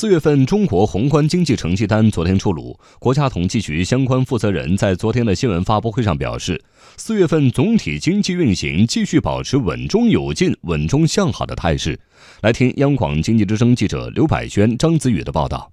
四月份中国宏观经济成绩单昨天出炉，国家统计局相关负责人在昨天的新闻发布会上表示，四月份总体经济运行继续保持稳中有进、稳中向好的态势。来听央广经济之声记者刘百轩、张子宇的报道。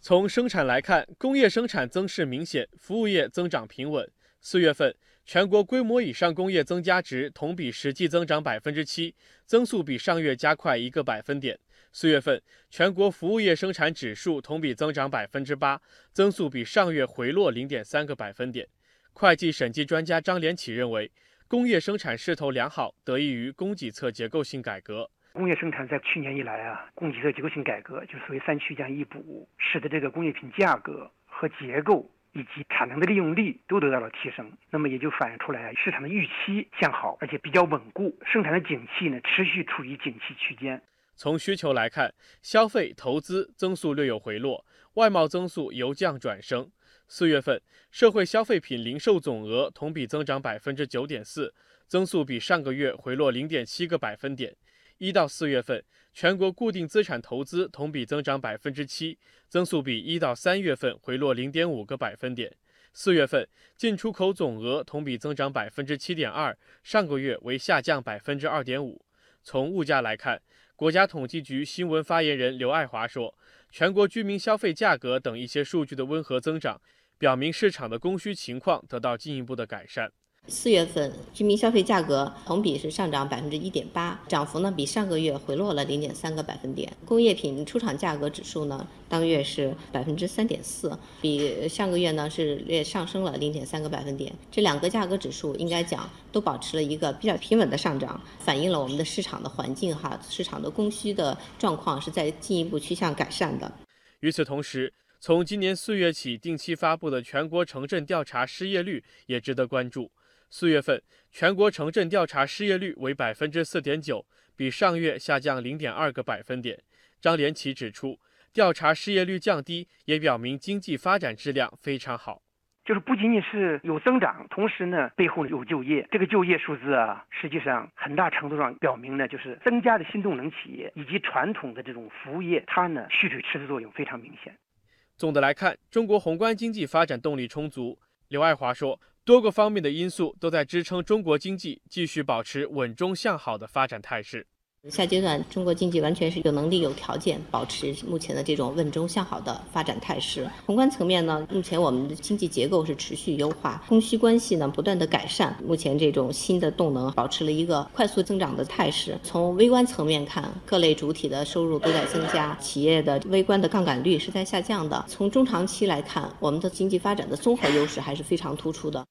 从生产来看，工业生产增势明显，服务业增长平稳。四月份全国规模以上工业增加值同比实际增长百分之七，增速比上月加快一个百分点。四月份，全国服务业生产指数同比增长百分之八，增速比上月回落零点三个百分点。会计审计专家张连起认为，工业生产势头良好，得益于供给侧结构性改革。工业生产在去年以来啊，供给侧结构性改革就所谓三区这样一补，使得这个工业品价格和结构以及产能的利用率都得到了提升。那么也就反映出来市场的预期向好，而且比较稳固，生产的景气呢持续处于景气区间。从需求来看，消费投资增速略有回落，外贸增速由降转升。四月份，社会消费品零售总额同比增长百分之九点四，增速比上个月回落零点七个百分点。一到四月份，全国固定资产投资同比增长百分之七，增速比一到三月份回落零点五个百分点。四月份，进出口总额同比增长百分之七点二，上个月为下降百分之二点五。从物价来看，国家统计局新闻发言人刘爱华说，全国居民消费价格等一些数据的温和增长，表明市场的供需情况得到进一步的改善。四月份居民消费价格同比是上涨百分之一点八，涨幅呢比上个月回落了零点三个百分点。工业品出厂价格指数呢当月是百分之三点四，比上个月呢是略上升了零点三个百分点。这两个价格指数应该讲都保持了一个比较平稳的上涨，反映了我们的市场的环境哈，市场的供需的状况是在进一步趋向改善的。与此同时，从今年四月起定期发布的全国城镇调查失业率也值得关注。四月份全国城镇调查失业率为百分之四点九，比上月下降零点二个百分点。张连奇指出，调查失业率降低，也表明经济发展质量非常好。就是不仅仅是有增长，同时呢背后有就业。这个就业数字啊，实际上很大程度上表明呢，就是增加的新动能企业以及传统的这种服务业，它呢蓄水池的作用非常明显。总的来看，中国宏观经济发展动力充足。刘爱华说。多个方面的因素都在支撑中国经济继续保持稳中向好的发展态势。下阶段，中国经济完全是有能力、有条件保持目前的这种稳中向好的发展态势。宏观层面呢，目前我们的经济结构是持续优化，供需关系呢不断的改善。目前这种新的动能保持了一个快速增长的态势。从微观层面看，各类主体的收入都在增加，企业的微观的杠杆率是在下降的。从中长期来看，我们的经济发展的综合优势还是非常突出的。